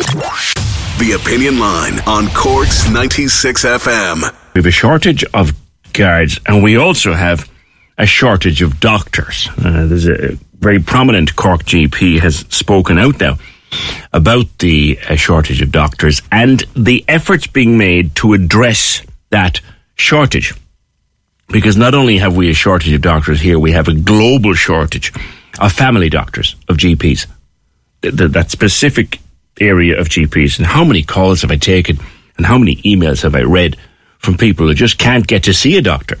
The Opinion Line on Cork's 96 FM. We have a shortage of guards and we also have a shortage of doctors. Uh, there's a very prominent Cork GP has spoken out now about the uh, shortage of doctors and the efforts being made to address that shortage. Because not only have we a shortage of doctors here, we have a global shortage of family doctors, of GPs. Th- th- that specific area of GPs. And how many calls have I taken and how many emails have I read from people who just can't get to see a doctor?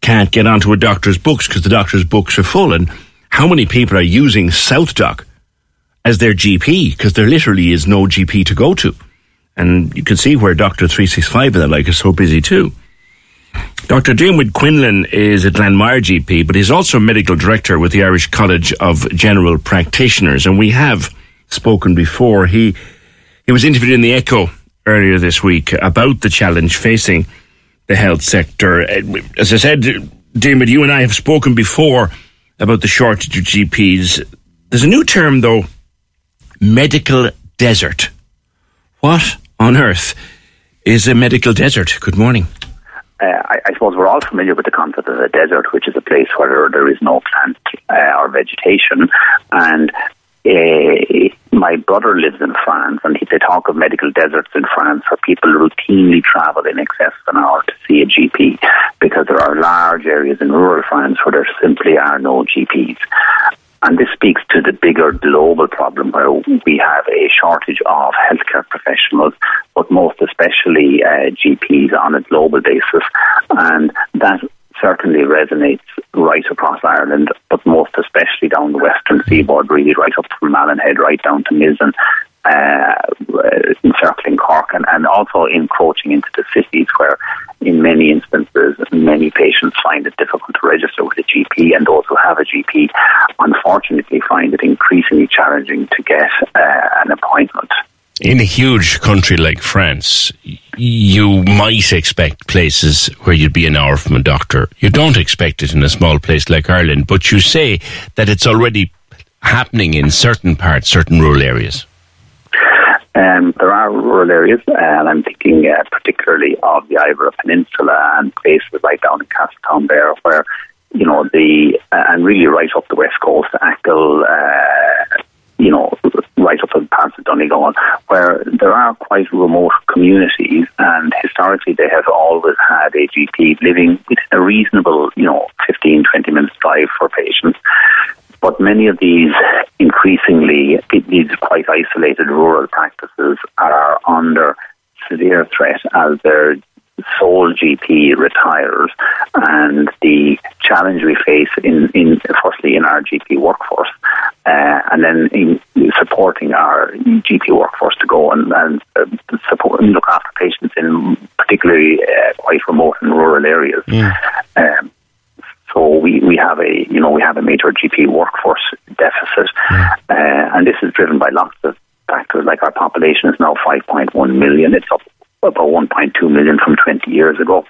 Can't get onto a doctor's books because the doctor's books are full. And how many people are using South SouthDoc as their GP because there literally is no GP to go to. And you can see where Dr. 365 and the like is so busy too. Dr. Diarmuid Quinlan is a Glanmire GP, but he's also medical director with the Irish College of General Practitioners. And we have spoken before. He, he was interviewed in the Echo earlier this week about the challenge facing the health sector. As I said, David, you and I have spoken before about the shortage of GPs. There's a new term, though, medical desert. What on earth is a medical desert? Good morning. Uh, I, I, suppose we're all familiar with the concept of a desert, which is a place where there is no plant uh, or vegetation. And uh, my brother lives in France, and they talk of medical deserts in France where people routinely travel in excess of an hour to see a GP because there are large areas in rural France where there simply are no GPs. And this speaks to the bigger global problem where we have a shortage of healthcare professionals, but most especially uh, GPs on a global basis. And that certainly resonates right across Ireland, but most especially down the western seaboard, really right up from Malin right down to Mizen, uh, encircling Cork, and, and also encroaching into the cities where in many instances, many patients find it difficult to register with a GP, and those who have a GP, unfortunately, find it increasingly challenging to get uh, an appointment. In a huge country like France, you might expect places where you'd be an hour from a doctor. You don't expect it in a small place like Ireland, but you say that it's already happening in certain parts, certain rural areas. Um, there are rural areas, and I'm thinking uh, particularly of the Iveragh Peninsula and places like down in Castletownbere, where you know the uh, and really right up the west coast, Achill, uh, you know, right up in parts of Donegal, where there are quite remote communities, and historically they have always had a GP living within a reasonable, you know, 15, 20 minutes drive for patients. But many of these increasingly, these quite isolated rural practices are under severe threat as their sole GP retires, and the challenge we face in, in firstly in our GP workforce, uh, and then in supporting our GP workforce to go and, and uh, support and look after patients in particularly uh, quite remote and rural areas. Yeah. Um, so we, we have a you know we have a major GP workforce deficit, yeah. uh, and this is driven by lots of factors. Like our population is now 5.1 million. It's up about 1.2 million from 20 years ago.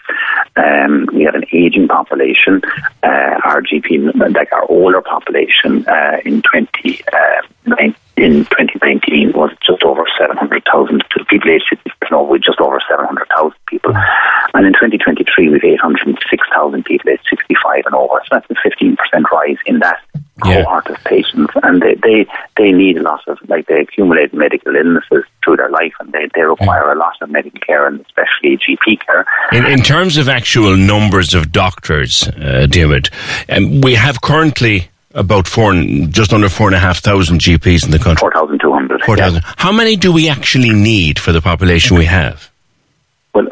Um, we have an aging population. Uh, our GP, like our older population, uh, in 20 uh, in 2019 was just over 700,000 people aged 50 no, with just over 700,000 people. And in 2023, we've 806,000 people aged 65 and over. So that's a 15% rise in that yeah. cohort of patients. And they, they, they need a lot of, like, they accumulate medical illnesses through their life and they, they require mm. a lot of medical care and especially GP care. In, in terms of actual numbers of doctors, uh, Diarmuid, um, we have currently about four, just under four and a half thousand GPs in the country. Four thousand two hundred. Four thousand. Yeah. How many do we actually need for the population we have? Well,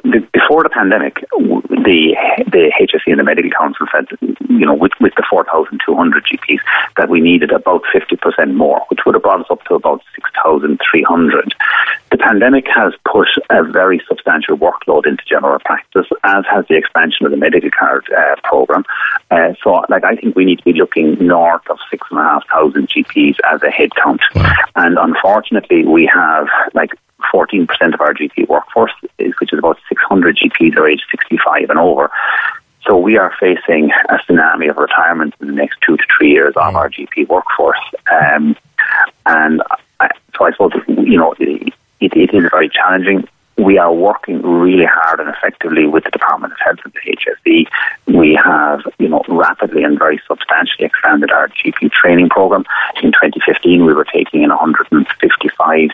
before the pandemic, the the HSE and the Medical Council said, you know, with, with the 4,200 GPs, that we needed about 50% more, which would have brought us up to about 6,300. The pandemic has put a very substantial workload into general practice, as has the expansion of the medical card uh, program. Uh, so, like, I think we need to be looking north of six and a half thousand GPs as a headcount. Wow. And unfortunately, we have like 14% of our GP workforce, which is about 600 GPs are age 65 and over. So we are facing a tsunami of retirement in the next two to three years of our GP workforce. Um, and I, so I suppose, you know, it, it is very challenging. We are working really hard and effectively with the Department of Health and the HSE. We have, you know, rapidly and very substantially expanded our GP training program. In 2015, we were taking in 155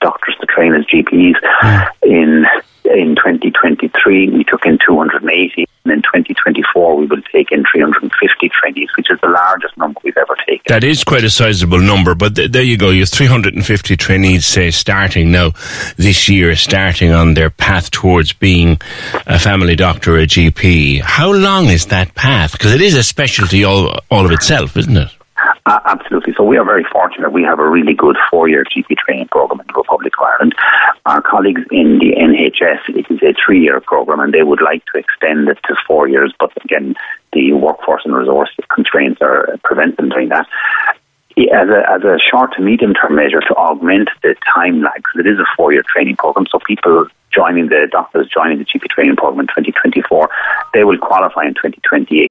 doctors to train as GPs. Mm. In in 2023, we took in 280, and in 2024, we will take in 350 trainees, which is the largest number we've ever taken. That is quite a sizable number, but th- there you go. You have 350 trainees, say, starting now this year, starting on their path towards being a family doctor, a GP. How long is that path? Because it is a specialty all, all of itself, isn't it? Uh, absolutely. So we are very fortunate. We have a really good four-year GP training program in the Republic of Ireland. Our colleagues in the NHS, it is a three-year program, and they would like to extend it to four years. But again, the workforce and resource constraints are preventing doing that. As a, as a short to medium term measure to augment the time lag, because it is a four year training program, so people joining the doctors joining the GP training program in 2024, they will qualify in 2028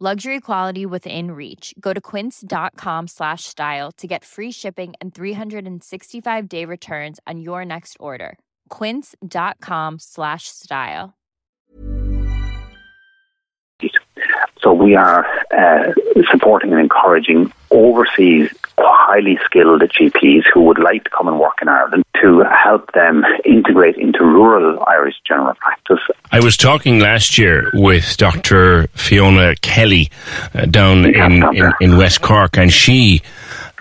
Luxury quality within reach. Go to quince.com slash style to get free shipping and 365 day returns on your next order. Quince.com slash style. So we are uh, supporting and encouraging overseas highly skilled GPs who would like to come and work in Ireland to help them integrate into rural Irish general practice. I was talking last year with Dr. Fiona Kelly uh, down in, in, in West Cork, and she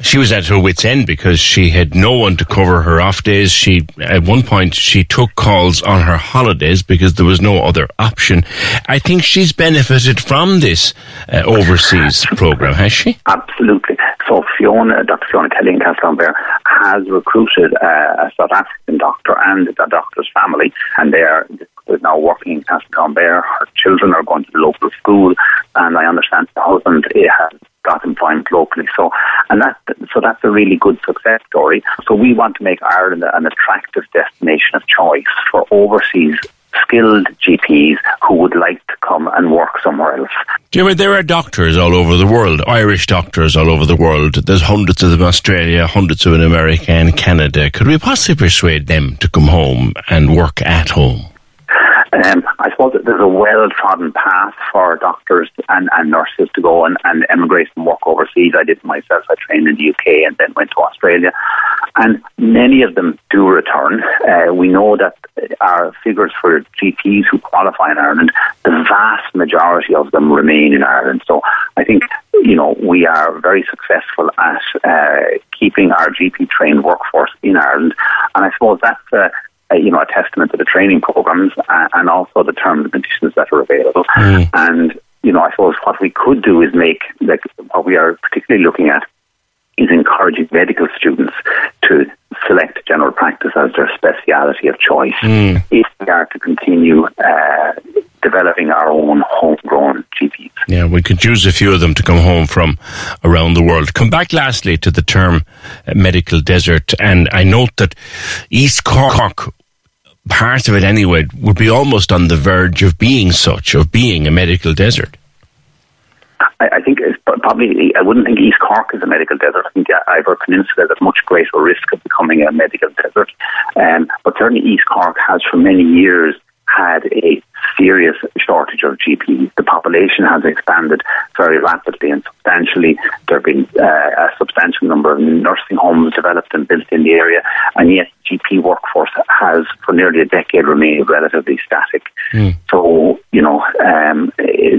she was at her wits' end because she had no one to cover her off days. She, at one point, she took calls on her holidays because there was no other option. I think she's benefited from this uh, overseas program, has she? Absolutely. So Fiona, Dr. Fiona Kelly in Castletownbere has recruited uh, a South African doctor and the doctor's family, and they are now working in Castletownbere. Her children are going to the local school, and I understand the husband has got employment locally. So, and that so that's a really good success story. So we want to make Ireland an attractive destination of choice for overseas skilled GPs who would like to come and work somewhere else. Jimmy, there are doctors all over the world, Irish doctors all over the world. There's hundreds of them in Australia, hundreds of them in America and Canada. Could we possibly persuade them to come home and work at home? Um, I suppose that there's a well-trodden path for doctors and, and nurses to go and, and emigrate and work overseas. I did myself. I trained in the UK and then went to Australia. And many of them do return. Uh, we know that our figures for GPs who qualify in Ireland, the vast majority of them remain in Ireland. So I think, you know, we are very successful at uh, keeping our GP trained workforce in Ireland. And I suppose that's uh, uh, you know, a testament to the training programs and also the terms and conditions that are available. Mm. And, you know, I suppose what we could do is make, like, what we are particularly looking at is encouraging medical students to select general practice as their speciality of choice mm. if we are to continue uh, developing our own homegrown GPs. Yeah, we could use a few of them to come home from around the world. Come back lastly to the term uh, medical desert, and I note that East Cork part of it anyway would be almost on the verge of being such, of being a medical desert. I, I think it's probably, I wouldn't think East Cork is a medical desert. I think Iveragh Peninsula is at much greater risk of becoming a medical desert. Um, but certainly East Cork has for many years had a serious shortage of GPs. The population has expanded very rapidly and substantially. There have been uh, a substantial number of nursing homes developed and built in the area, and yet GP workforce has, for nearly a decade, remained relatively static. Mm. So, you know, um,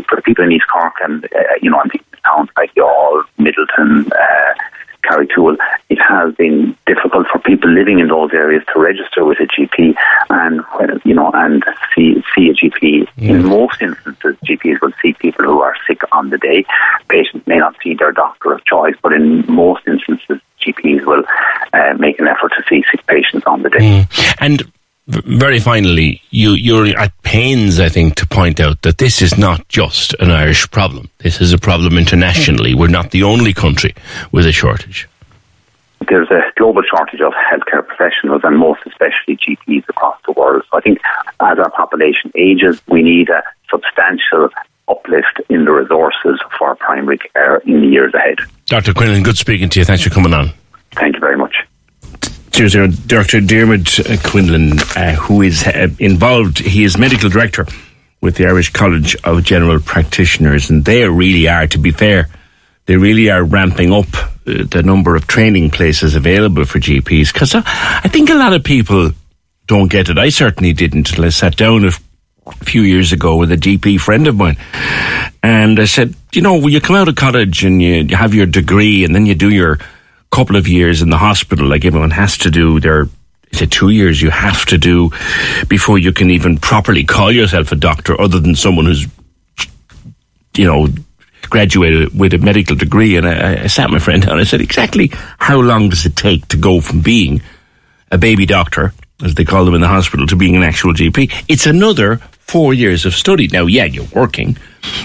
for people in East Cork and, uh, you know, I'm thinking towns like Youghal, Midleton, uh, Carrigtwohill, it has been difficult for people living in those areas to register with a GP you know and see see a GP. Mm. In most instances, GPs will see people who are sick on the day. Patients may not see their doctor of choice, but in most instances, GPs will uh, make an effort to see sick patients on the day. Mm. And very finally, you, you're at pains, I think, to point out that this is not just an Irish problem. This is a problem internationally. We're not the only country with a shortage. There's a global shortage of healthcare professionals and most especially GPs across the world. So I think as our population ages, we need a substantial uplift in the resources for primary care in the years ahead. Dr. Quinlan, good speaking to you. Thanks for coming on. Thank you very much. Cheers, Dr. Diarmuid uh, Quinlan, uh, who is uh, involved. He is medical director with the Irish College of General Practitioners, and they really are, to be fair, they really are ramping up the number of training places available for GPs. Because uh, I think a lot of people don't get it. I certainly didn't until I sat down a few years ago with a GP friend of mine. And I said, you know, when you come out of college and you, you have your degree and then you do your couple of years in the hospital, like everyone has to do their is it two years you have to do before you can even properly call yourself a doctor other than someone who's you know graduated with a medical degree and I, I sat my friend down and I said exactly how long does it take to go from being a baby doctor as they call them in the hospital to being an actual GP it's another four years of study now yeah you're working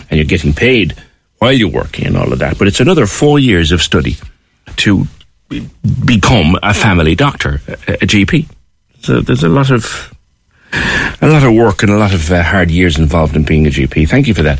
and you're getting paid while you're working and all of that but it's another four years of study to become a family doctor, a, a GP. So there's a lot of a lot of work and a lot of uh, hard years involved in being a GP. Thank you for that,